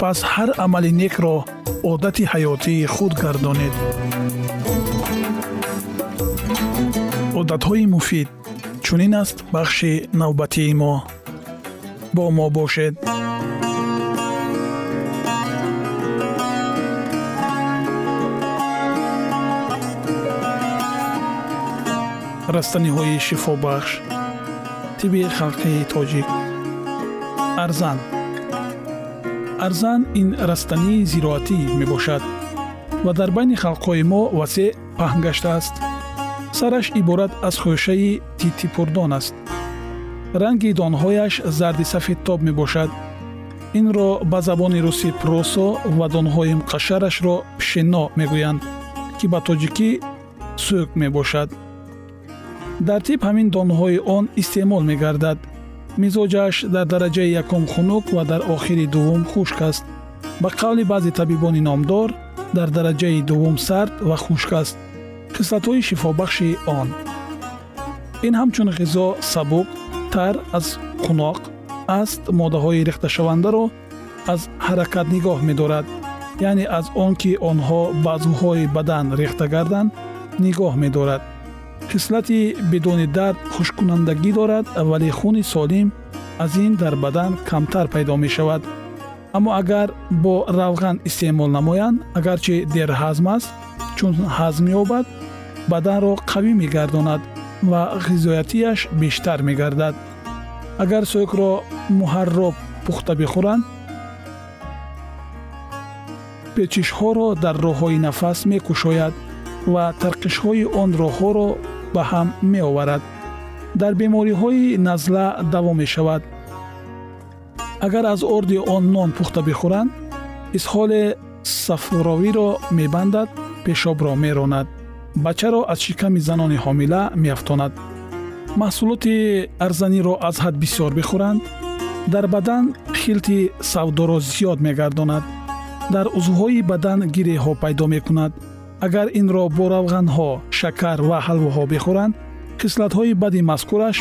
пас ҳар амали некро одати ҳаётии худ гардонед. Одатҳои муфид чунин аст бахши навбатии мо. Бо мо бошед. Растаниҳои шифобахш тиби халқии тоҷик. Арзан арзан ин растании зироатӣ мебошад ва дар байни халқҳои мо васеъ паҳн гаштааст сараш иборат аз хӯшаи титипурдон аст. Ранги донҳояш зарди сафедтоб мебошад. Инро ба забони русӣ просо ва донҳои муқашшарашро пишено мегӯянд ки ба тоҷикӣ сӯк мебошад. Дар тиб ҳамин донҳои он истеъмол мегардад мизоҷаш дар дараҷаи якум хунук ва дар охири дуввум хушк аст. Ба қавли баъзе табибони номдор дар дараҷаи дуввум сард ва хушк аст. Хислатҳои шифобахши он. Ин ҳамчун ғизо сабук тар аз қуноқ аст моддаҳои рехташавандаро аз ҳаракат нигоҳ медорад. Яъне аз он ки онҳо ба азвҳои бадан рехта гарданд нигоҳ медорад хислати бидуни дард хушккунандагӣ дорад вале хуни солим аз ин дар бадан камтар пайдо мешавад. Аммо агар бо равған истеъмол намоянд агарчи дерҳазм аст чун ҳазм ёбад баданро қавӣ мегардонад ва ғизоятияш бештар мегардад. Агар сӯкро муҳарроб пухта бихӯранд печишҳоро дар роҳҳои нафас мекушояд ва тарқишҳои он роҳҳоро ба ҳам меоварад. Дар бемориҳои назла даво мешавад. Агар аз орди он нон пухта бихӯранд исҳоли сафуровиро мебандад пешобро меронад бачаро аз шиками занони ҳомила меафтонад. Маҳсулоти арзаниро аз ҳад бисёр бихӯранд дар бадан хилти савдоро зиёд мегардонад дар узвҳои бадан гиреҳҳо пайдо мекунад агар инро бо равғанҳо шакар ва ҳалвоҳо бихӯранд хислатҳои бади мазкураш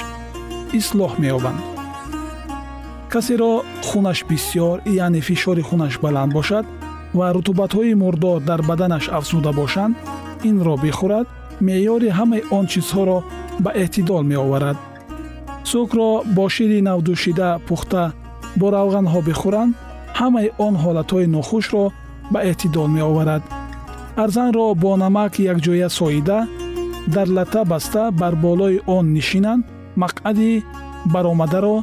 ислоҳ меёбанд. Касеро хунаш бисьёр яъне фишори хунаш баланд бошад ва рутубатҳои мурдор дар баданаш афзуда бошанд инро бихӯрад меъёри ҳамаи он чизҳоро ба эътидол меоварад. Сӯкро бо шири навдӯшида пухта бо равғанҳо бихӯранд ҳамаи он ҳолатҳои нохушро ба эътидол меоварад арзанро бо намак якҷоя соида дар лата баста бар болои он нишинанд мақъади баромадаро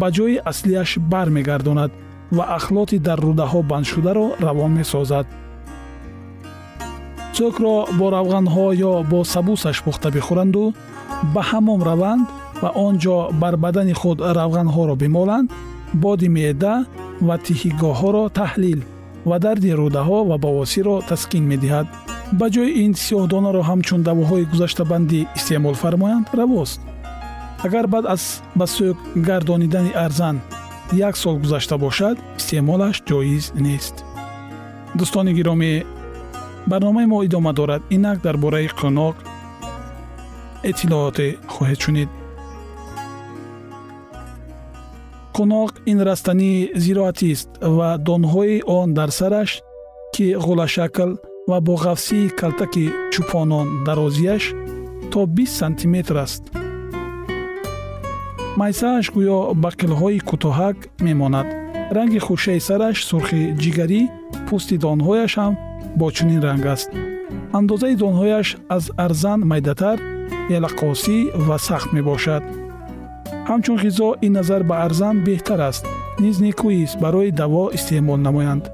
ба ҷои аслияш бармегардонад ва ахлоти дар рӯдаҳо бандшударо равон месозад. Цӯкро бо равғанҳо ё бо сабусаш пухта бихӯранду ба ҳамом раванд ва он ҷо бар бадани худ равғанҳоро бимоланд боди меъда ва тиҳигоҳҳоро таҳлил ва дарди рӯдаҳо ва бавосирро таскин медиҳад. Ба ҷои ин сиёҳдонаро ҳамчун давоҳои гузаштабандӣ истеъмол фармоянд равост. Агар баъд аз ба сӯк гардонидани арзан як сол гузашта бошад истеъмолаш ҷоиз нест. Дӯстони гиромӣ барномаи мо идома дорад. Инак дар бораи қӯноқ иттилооте хоҳед шунид қӯноқ ин растании зироатист ва донҳои он дар сараш ки ғулашакл ва бо ғафсии калтаки чӯпонон дарозияш то 20 сантиметр аст. Майсааш гӯё ба қилҳои кӯтоҳак мемонад. Ранги хушаи сараш сурхи ҷигарӣ пӯсти донҳояш ҳам бо чунин ранг аст. Андозаи донҳояш аз арзан майдатар ялақосӣ ва сахт мебошад ҳамчун ғизо ин назар ба арзан беҳтар аст. Низ некӯист барои даво истеъмол намоянд.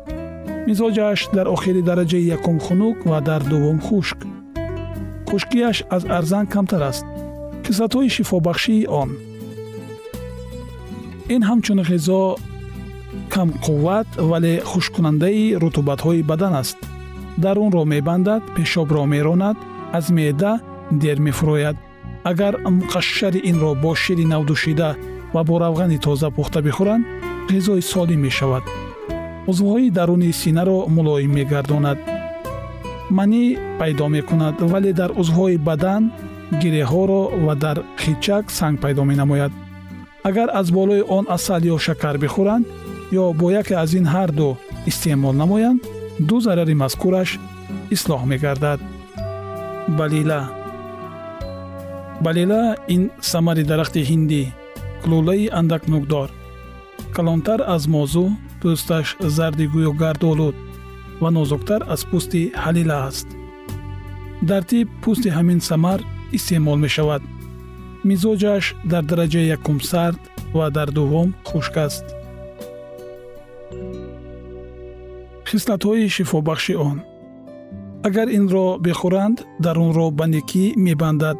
Мизоҷаш дар охири дараҷаи якум хунук ва дар дуввум хушк. Хушкиаш аз арзан камтар аст кислатҳои шифобахшии он. Ин ҳамчун ғизо камқувват вале хушккунандаи рутубатҳои бадан аст. Дарунро мебандад пешобро меронад аз меъда дер мефурояд агар муқашшари инро бо шири навдӯшида ва бо равғани тоза пухта бихӯранд ғизои солим мешавад. Узвҳои даруни синаро мулоим мегардонад. Манӣ пайдо мекунад вале дар узвҳои бадан гиреҳҳоро ва дар хичак санг пайдо менамояд. Агар аз болои он асал ё шакар бихӯранд ё бо яке аз ин ҳарду истеъмол намоянд ду зарари мазкураш ислоҳ мегардад. Балила балила ин самари дарахти ҳиндӣ кулулаи андак нӯкдор калонтар аз мозу пӯсташ зарди гӯё гардолуд ва нозуктар аз пӯсти ҳалила аст. Дар тиб пӯсти ҳамин самар истеъмол мешавад. Мизоҷаш дар дараҷаи якум сард ва дар дуввум хушк аст. Хислатҳои шифобахши он. Агар инро бихӯранд дарунро ба некӣ мебандад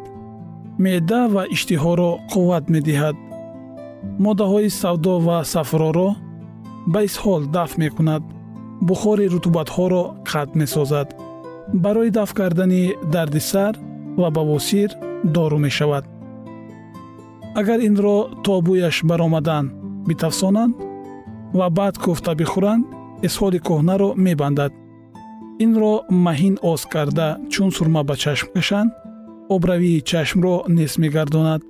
меъда ва иштиҳоро қувват медиҳад. Моддаҳои савдо ва сафроро ба исҳол дафт мекунад. Бухори рутубатҳоро қатъ месозад. Барои дафт кардани дарди сар ва бавосир дору мешавад. Агар инро то бӯяш баромадан битафсонанд ва баъд кӯфта бихӯранд исҳоли кӯҳнаро мебандад. Инро маҳин оз карда чун сурма ба чашм кашанд обравии чашмро нес мегардонад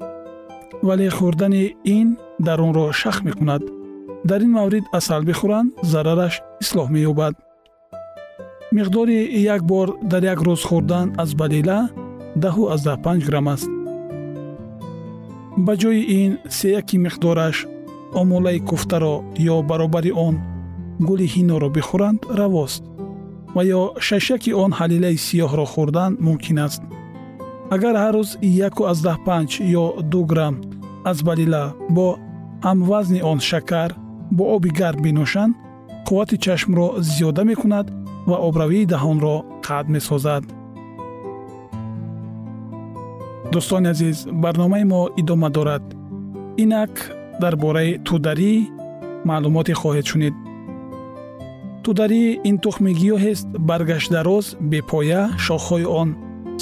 вале хӯрдани ин дарунро шах мекунад. Дар ин маврид асал бихӯранд зарараш ислоҳ меёбад. Миқдори як бор дар як рӯз хӯрдан аз балила даҳу аздаҳ панҷ грамм аст. Ба ҷои ин сеяки миқдораш омулаи куфтаро ё баробари он гули ҳиноро бихӯранд равост ва ё шашаки он ҳалилаи сиёҳро хӯрдан мумкин аст агар ҳар рӯз яку аздаҳ панҷ ё ду грамм аз балила бо ҳамвазни он шакар бо оби гарм бинӯшанд қуввати чашмро зиёда мекунад ва обравии даҳонро қатъ месозад. Дӯстони азиз барномаи мо идома дорад. Инак дар бораи тударӣ маълумоте хоҳед шунид. Тударӣ ин тухми гиёҳест баргаштдароз бепоя шохҳои он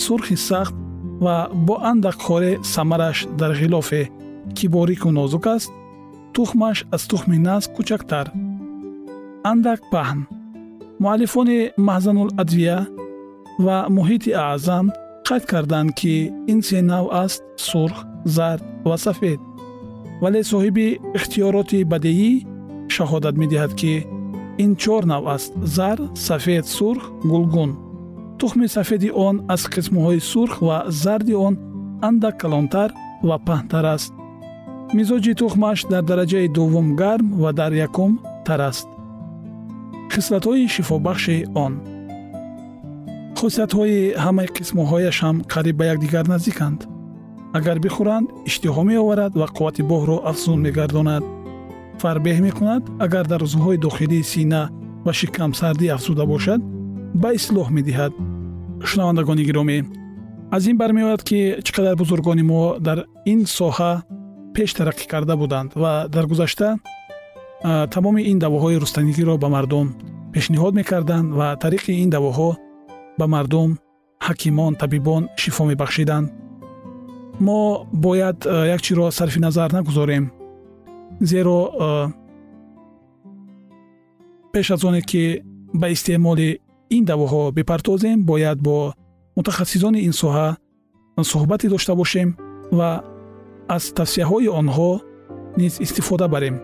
сурхи сахт ва бо андак хоре самараш дар ғилофе ки борику нозук аст тухмаш аз тухми наск кӯчактар. Андак паҳн. Муаллифони маҳзануладвия ва муҳити аъзам қайд карданд ки ин се навъ аст сурх зард ва сафед. Вале соҳиби ихтиёроти бадеӣ шаҳодат медиҳад ки ин чор нав аст зар сафед сурх гулгун тухми сафеди он аз қисмҳои сурх ва зарди он андак калонтар ва паҳнтар аст. Мизоҷи тухмаш дар дараҷаи дуввум гарм ва дар якум тар аст. Хислатҳои шифобахши он. Хусиятҳои ҳамаи қисмҳояш ҳам қариб ба якдигар наздиканд. Агар бихӯранд иштиҳо меоварад ва қуввати боҳро афзун мегардонад. Фарбеҳ мекунад агар дар узвҳои дохилии сина ва шикамсардӣ афзуда бошад ба ислоҳ медиҳад. Шунавандагони гиромӣ аз ин бармеояд ки чӣ қадар бузургони мо дар ин соҳа пеш тараққӣ карда буданд ва дар гузашта тамоми ин давоҳои рустанигиро ба мардум пешниҳод мекарданд ва тариқи ин давоҳо ба мардум ҳакимон табибон шифо мебахшиданд. Мо бояд як чиро сарфи назар нагузорем зеро пеш аз оне ки ба истеъмоли ин давоҳо бипартозем бояд бо мутахассисони ин соҳа суҳбате дошта бошем ва аз тавсияҳои онҳо низ истифода барем.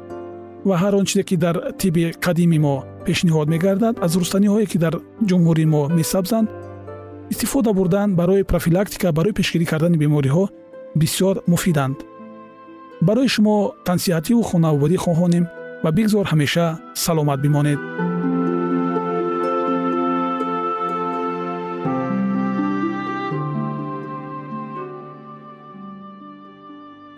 Ва ҳар он чизе ки дар тибби қадими мо пешниҳод мегардад аз рустаниҳое ки дар ҷумҳури мо месабзанд истифода бурдан барои профилактика барои пешгирӣ кардани бемориҳо бисёр муфиданд. Барои шумо тансиҳативу хонавобадӣ хоҳонем ва бигзор ҳамеша саломат бимонед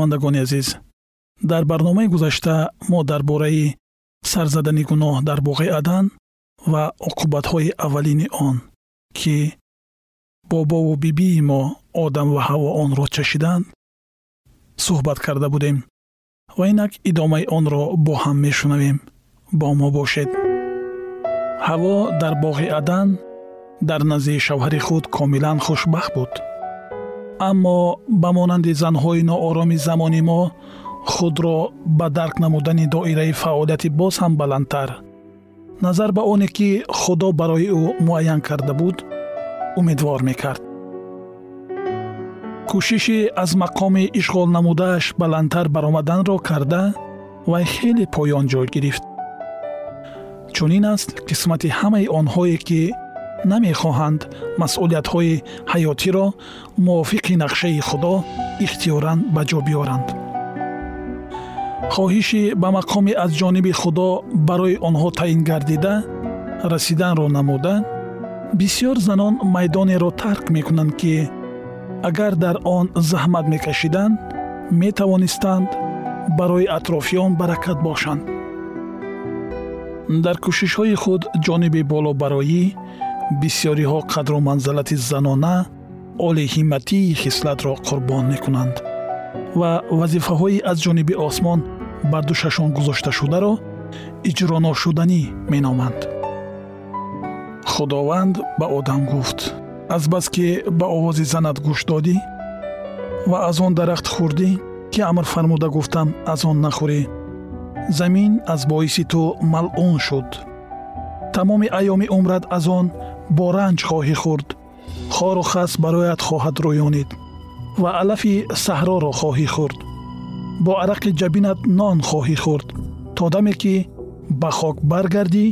шунавандагони азиз. Дар барномаи гузашта мо дар бораи сарзадани гуноҳ дар боғи адан ва оқубатҳои аввалини он ки бобову бибии мо одам ва ҳаво онро чашиданд суҳбат карда будем ва инак идомаи онро бо ҳам мешунавем. Бо мо бошед. Ҳаво дар боғи адан дар назди шавҳари худ комилан хушбахт буд аммо ба монанди занҳои ноороми замони мо худро ба дарк намудани доираи фаъолияти боз ҳам баландтар. Назар ба оне ки худо барои ӯ муайян карда буд умедвор мекард. Кӯшиши аз мақоми ишғол намудааш баландтар баромаданро карда вай хеле поён ҷой гирифт чунин аст қисмати ҳамаи онҳое ки намехоҳанд. Масъулиятҳои ҳаётиро мувофиқи нақшаи худо ихтиёран ба ҷо биёранд. Хоҳиши ба мақоми аз ҷониби худо барои онҳо таъин гардида расиданро намуда бисьёр занон майдонеро тарк мекунанд ки агар дар он заҳмат мекашиданд метавонистанд барои атрофиён баракат бошанд. Дар кӯшишҳои худ ҷониби болобароӣ бисьёриҳо қадру манзалати занона олиҳиматии хислатро қурбон мекунанд. Ва вазифаҳои аз ҷониби осмон бар душашон гузошташударо иҷроношуданӣ меноманд. Худованд ба одам гуфт. Азбаски ба овози занат гӯш додӣ ва аз он дарахт хӯрдӣ ки амр фармуда гуфтам аз он нахӯрӣ замин аз боиси ту малъун шуд. Тамоми айёми умрат аз он бо ранҷ хоҳӣ хӯрд. Хору хас барояд хоҳад рӯёнид ва алафи саҳроро хоҳӣ хӯрд. Бо арақи ҷабинат нон хоҳӣ хӯрд то даме ки ба хок баргардӣ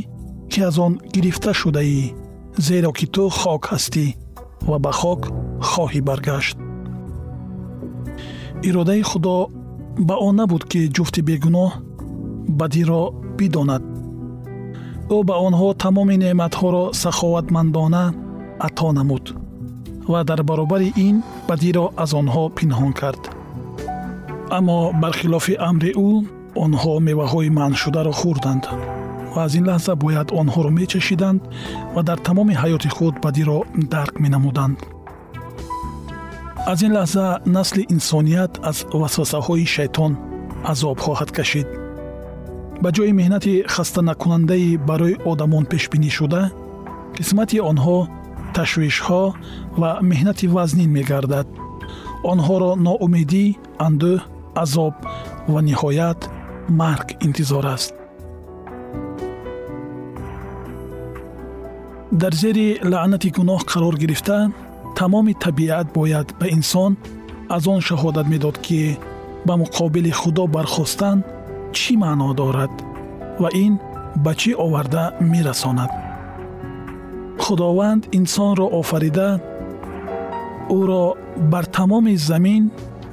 ки аз он гирифта шудаӣ зеро ки ту хок ҳастӣ ва ба хок хоҳӣ баргашт. Иродаи худо ба он набуд ки ҷуфти бегуноҳ бадиро бидонад ӯ ба онҳо тамоми неъматҳоро саховатмандона ато намуд ва дар баробари ин бадиро аз онҳо пинҳон кард. Аммо бархилофи амри ӯ онҳо меваҳои манъшударо хӯрданд ва аз ин лаҳза бояд онҳоро мечашиданд ва дар тамоми ҳаёти худ бадиро дарк менамуданд. Аз ин лаҳза насли инсоният аз васвасаҳои шайтон азоб хоҳад кашид ба ҷои меҳнати хастанакунандаи барои одамон пешбинӣ шуда қисмати онҳо ташвишҳо ва меҳнати вазнин мегардад. Онҳоро ноумедӣ андӯҳ азоб ва ниҳоят марг интизор аст. Дар зери лаънати гуноҳ қарор гирифта тамоми табиат бояд ба инсон аз он шаҳодат медод ки ба муқобили худо бархостан чӣ маъно дорад ва ин ба чӣ оварда мерасонад? Худованд инсонро офарида ӯро бар тамоми замин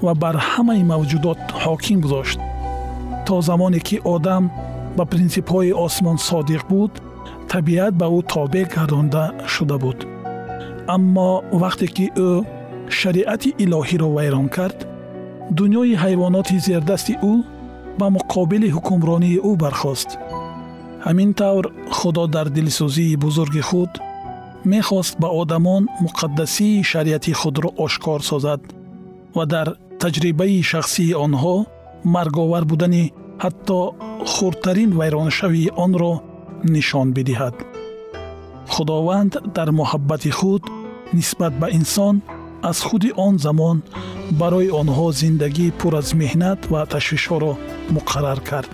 ва бар ҳамаи мавҷудот ҳоким гузошт. То замоне ки одам ба принсипҳои осмон содиқ буд табиат ба ӯ тобеъ гардонда шуда буд. Аммо вақте ки ӯ шариати илоҳиро вайрон кард дунёи ҳайвоноти зердасти ӯ ба муқобили ҳукмронии ӯ бархост. Ҳамин тавр худо дар дилсӯзии бузурги худ мехост ба одамон муқаддасии шариати худро ошкор созад ва дар таҷрибаи шахсии онҳо марговар будани ҳатто хурдтарин вайроншавии онро нишон бидиҳад. Худованд дар муҳаббати худ нисбат ба инсон аз худи он замон барои онҳо зиндагии пур аз меҳнат ва ташвишҳоро муқаррар кард.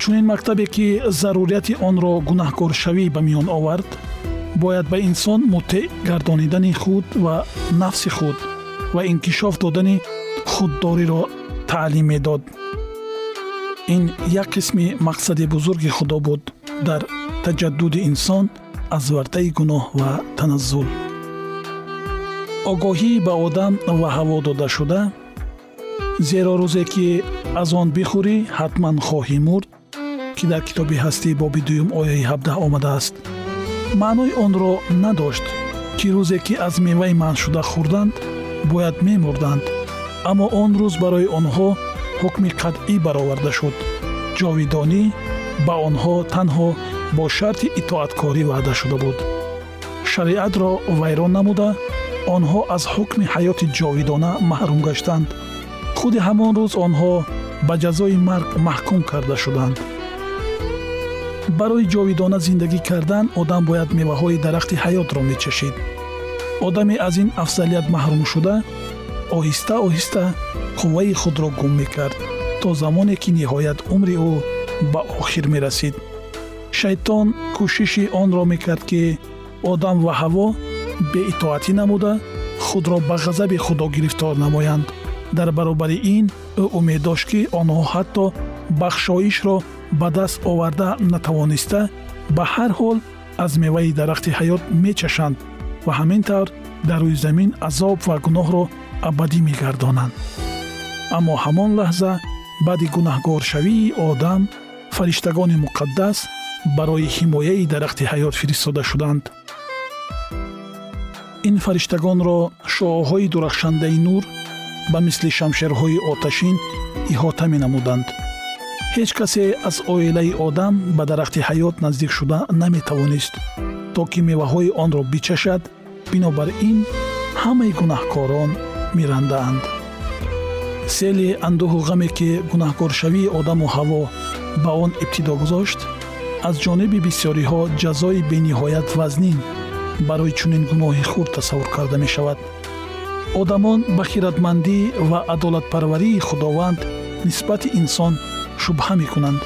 Чунин мактабе ки зарурияти онро гунаҳкоршавӣ ба миён овард бояд ба инсон мутеъ гардонидани худ ва нафси худ ва инкишоф додани худдориро таълим медод. Ин як қисми мақсади бузурги худо буд дар таҷаддуди инсон аз вартаи гуноҳ ва таназзул огоҳӣ ба одам ва ҳаво дода шуда зеро рӯзе ки аз он бихӯрӣ ҳатман хоҳӣ мурд ки дар китоби ҳастӣ боби дуюм ояи 17 омадааст. Маънои онро надошт ки рӯзе ки аз меваи манъшуда хӯрданд бояд мемурданд. Аммо он рӯз барои онҳо ҳукми қатъӣ бароварда шуд. Ҷовидонӣ ба онҳо танҳо бо шарти итоаткорӣ ваъда шуда буд. Шариатро вайрон намуда онҳо аз ҳукми ҳаёти ҷовидона маҳрум гаштанд. Худи ҳамон рӯз онҳо ба ҷазои марг маҳкум карда шуданд. Барои ҷовидона зиндагӣ кардан одам бояд меваҳои дарахти ҳаётро мечашид одаме аз ин афзалият маҳрум шуда оҳиста оҳиста қувваи худро гум мекард то замоне ки ниҳоят умри ӯ ба охир мерасид. Шайтон кӯшиши онро мекард ки одам ва ҳаво беитоатӣ намуда худро ба ғазаби худо гирифтор намоянд. Дар баробари ин ӯ умед дошт ки онҳо ҳатто бахшоишро ба даст оварда натавониста ба ҳар ҳол аз меваи дарахти ҳаёт мечашанд ва ҳамин тавр дар рӯи замин азоб ва гуноҳро абадӣ мегардонанд. Аммо ҳамон лаҳза баъди гунаҳгоршавии одам фариштагони муқаддас барои ҳимояи дарахти ҳаёт фиристода шуданд ин фариштагонро шуоҳои дурахшандаи нур ба мисли шамшерҳои оташин иҳота менамуданд. ҳеҷ касе аз оилаи одам ба дарахти ҳаёт наздик шуда наметавонист то ки меваҳои онро бичашад бинобар ин ҳамаи гунаҳкорон мирандаанд сели андӯҳу ғаме ки гунаҳкоршавии одаму ҳаво ба он ибтидо гузошт аз ҷониби бисёриҳо ҷазои бениҳоят вазнин барои чунин гуноҳи хурд тасаввур карда мешавад. Одамон ба хиратмандӣ ва адолатпарварии худованд нисбати инсон шубҳа мекунанд.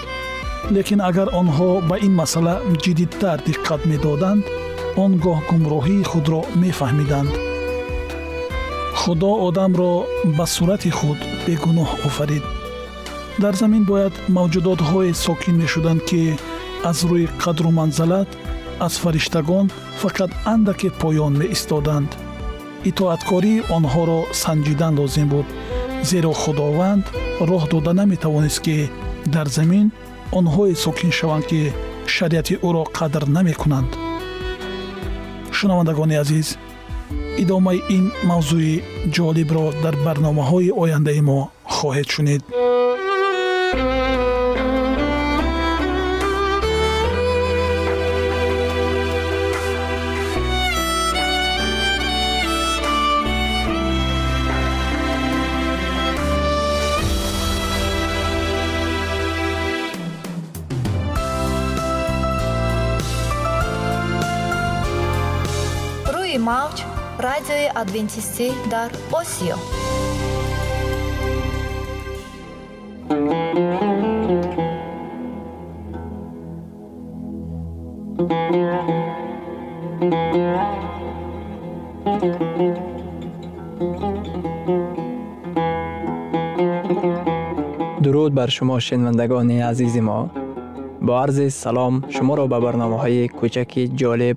Лекин агар онҳо ба ин масъала ҷиддитар диққат медоданд он гоҳ гумроҳии худро мефаҳмиданд. Худо одамро ба сурати худ бегуноҳ офарид. Дар замин бояд мавҷудотҳое сокин мешуданд ки аз рӯи қадру манзалат аз фариштагон фақат андаке поён меистоданд. Итоаткории онҳоро санҷидан лозим буд зеро худованд роҳ дода наметавонист ки дар замин онҳое сокин шаванд ки шариати ӯро қадр намекунанд. Шунавандагони азиз идомаи ин мавзӯи ҷолибро дар барномаҳои ояндаи мо хоҳед шунид marci, radioii ادوینتیستی در osio. درود بر شما شنوندگان عزیز ما با عرض سلام شما را به برنامه های کوچک جالب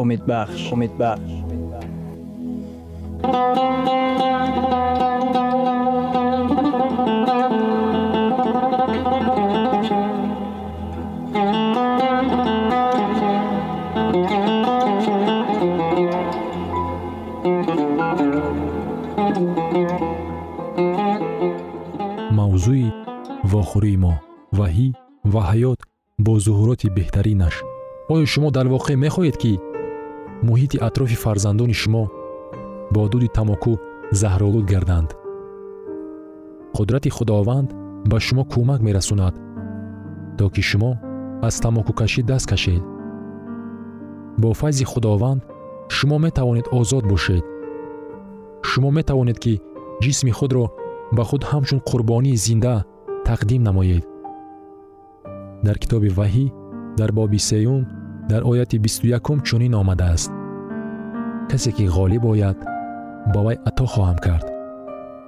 умедбахш умедбахш вохӯрии ҳаёт бо зуҳуроти беҳтаринаш. Оё шумо дар воқеъ мехоҳед ки муҳити атрофи фарзандони шумо бо дуди тамоку заҳролуд гарданд. Қудрати худованд ба шумо кӯмак мерасонад то ки шумо аз тамокукашӣ даст кашед. Бо файзи худованд шумо метавонед озод бошед. Шумо метавонед ки ҷисми худро ба худ ҳамчун қурбонии зинда тақдим намоед дар китоби ваҳӣ дар боби сеюм дар ояти бисту якум чунин омадааст касе ки ғолиб ояд ба вай ато хоҳам кард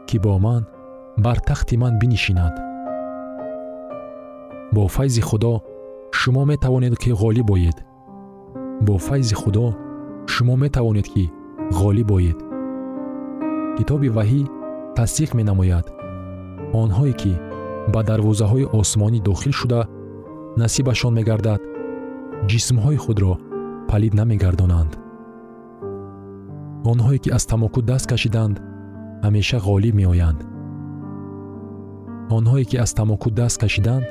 ки бо ман бар тахти ман бинишинад бо файзи худо шумо метавонед ки ғолиб оед бо файзи худо шумо метавонед ки ғолиб оед китоби ваҳӣ тасдиқ менамояд онҳое ки ба дарвозаҳои осмонӣ дохил шуда насибашон мегардад. Ҷисмҳои худро палид намегардонанд. Онҳое ки аз тамоку даст кашиданд ҳамеша ғолиб меоянд. Онҳое ки аз тамоку даст кашиданд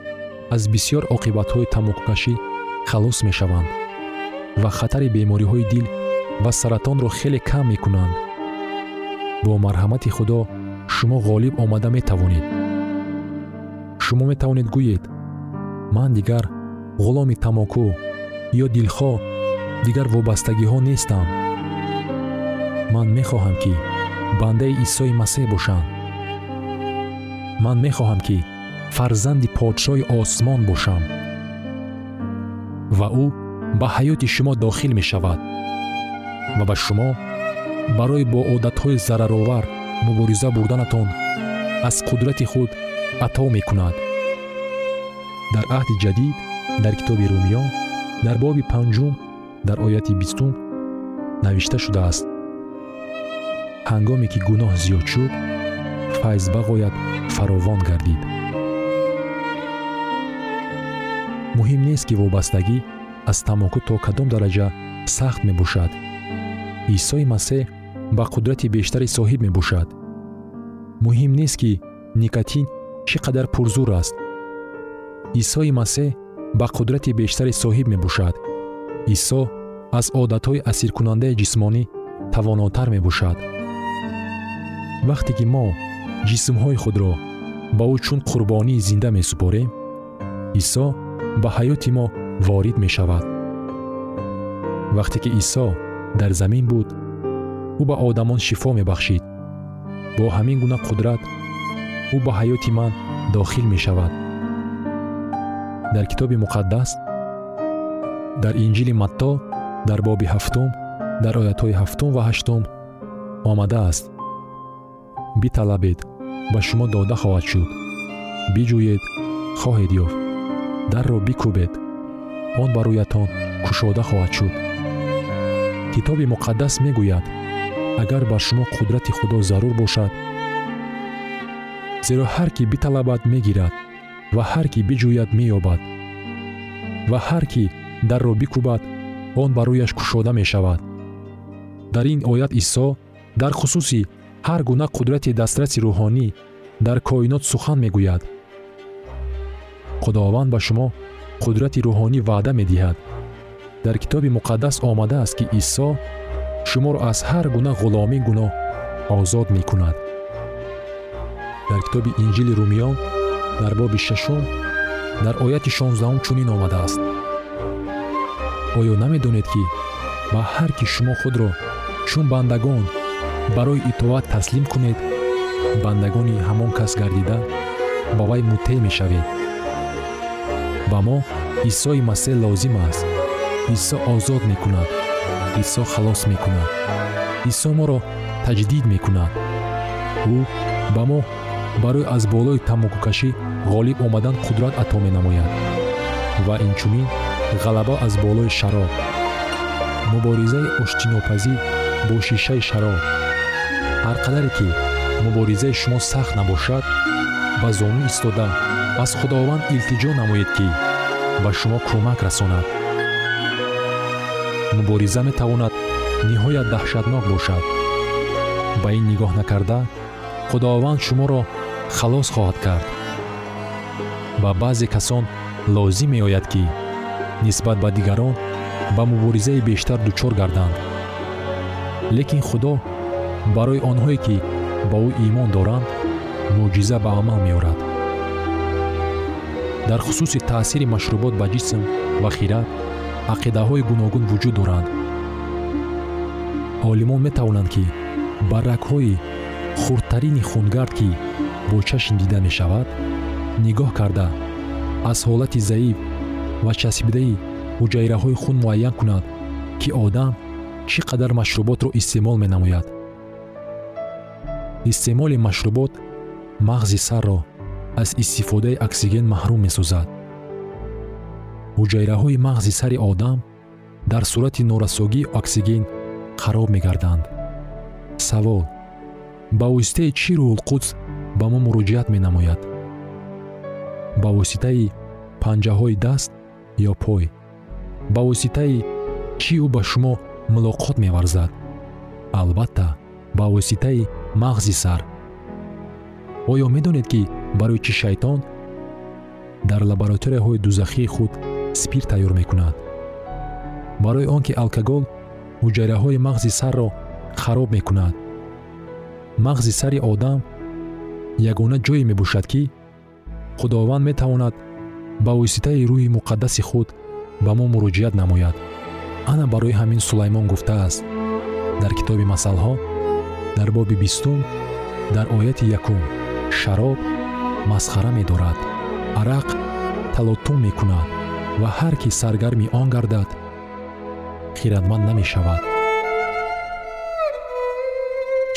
аз бисьёр оқибатҳои тамокукашӣ халос мешаванд ва хатари бемориҳои дил ва саратонро хеле кам мекунанд. Бо марҳамати худо шумо ғолиб омада метавонед. Шумо метавонед гӯед ман дигар ғуломи тамоку ё дилхоҳ дигар вобастагиҳо нестам. Ман мехоҳам ки бандаи исои масеҳ бошам ман мехоҳам ки фарзанди подшоҳи осмон бошам. Ва ӯ ба ҳаёти шумо дохил мешавад. Ва ба шумо барои бо одатҳои зараровар мубориза бурданатон аз қудрати худ ато мекунад дар аҳди ҷадид дар китоби румиён дар боби панҷум дар ояти бистум навишта шудааст? Ҳангоме ки гуноҳ зиёд шуд файз бағоят фаровон гардид. Муҳим нест ки вобастагӣ аз тамоку то кадом дараҷа сахт мебошад. Исои масеҳ ба қудрати бештаре соҳиб мебошад. Муҳим нест ки никотин чӣ қадар пурзур аст исои масеҳ ба қудрати бештаре соҳиб мебошад. Исо аз одатҳои асиркунандаи ҷисмонӣ тавонотар мебошад. Вақте ки мо ҷисмҳои худро ба ӯ чун қурбонии зинда месупорем исо ба ҳаёти мо ворид мешавад. Вақте ки исо дар замин буд ӯ ба одамон шифо мебахшид. Бо ҳамин гуна қудрат ӯ ба ҳаёти ман дохил мешавад дар китоби муқаддас дар инҷили матто дар боби ҳафтум дар оятҳои ҳафтум ва ҳаштум омадааст. Биталабед ба шумо дода хоҳад шуд. Биҷӯед хоҳед ёфт. Дарро бикӯбед. Он ба рӯятон кушода хоҳад шуд. Китоби муқаддас мегӯяд агар бар шумо қудрати худо зарур бошад зеро ҳар кӣ биталабад мегирад ва ҳар кӣ биҷӯяд меёбад. Ва ҳар кӣ дарро бикӯбад он ба рӯяш кушода мешавад. Дар ин оят исо дар хусуси ҳар гуна қудрати дастраси рӯҳонӣ дар коинот сухан мегӯяд. Худованд ба шумо қудрати рӯҳонӣ ваъда медиҳад. Дар китоби муқаддас омадааст ки исо шуморо аз ҳар гуна ғуломӣ гуноҳ озод мекунад. Дар китоби инҷили румиён дар боби шашум дар ояти шонздаҳум чунин омадааст. Оё намедонед ки ба ҳар кӣ шумо худро чун бандагон барои итоат таслим кунед бандагони ҳамон кас гардида ба вай муттеъ мешавед. Ба мо исои масеҳ лозим аст. Исо озод мекунад. Исо халос мекунад. Исо моро таҷдид мекунад. Ӯ ба мо барои аз болои тамокукашӣ ғолиб омадан қудрат ато менамояд. Ва инчунин ғалаба аз болои шароб муборизаи оштинопазӣ бо шишаи шароб ҳар қадаре ки муборизаи шумо сахт набошад ба зону истода аз худованд илтиҷо намоед ки ба шумо кӯмак расонад. Мубориза метавонад ниҳоят даҳшатнок бошад. Ба ин нигоҳ накарда худованд шуморо халос хоҳад кард. Ба баъзе касон лозим меояд ки нисбат ба дигарон ба муборизаи бештар дучор гарданд. Лекин худо барои онҳое ки ба ӯ имон доранд мӯъҷиза ба амал меорад. Дар хусуси таъсири машрубот ба ҷисм ва хират ақидаҳои гуногун вуҷуд доранд. Олимон метавонанд ки ба рагҳои хурдтарини хунгард ки бо чашм дида мешавад нигоҳ карда аз ҳолати заиф ва часпидаи ҳуҷайраҳои хун муайян кунад ки одам чӣ қадар машруботро истеъмол менамояд. Истеъмоли машрубот мағзи сарро аз истифодаи оксиген маҳрум месозад ҳуҷайраҳои мағзи сари одам дар сурати норасогии оксиген хароб мегарданд. Савол. Ба воситаи чӣ рӯҳулқудс ба мо муроҷиат менамояд. Ба воситаи панҷаҳои даст ё пой ба воситаи чӣ ӯ ба шумо мулоқот меварзад. Албатта ба воситаи мағзи сар. Оё медонед ки барои чӣ шайтон дар лабораторияҳои дузахии худ спирт тайёр мекунад. Барои он ки алкогол ҳуҷайраҳои мағзи сарро хароб мекунад. Мағзи сари одам ягона ҷое мебошад ки худованд метавонад ба воситаи рӯҳи муқаддаси худ ба мо муроҷиат намояд. Ана барои ҳамин сулаймон гуфтааст. Дар китоби масъалҳо дар боби бистум дар ояти якум шароб масхара медорад. Арақ талотум мекунад ва ҳар кӣ саргарми он гардад хиратманд намешавад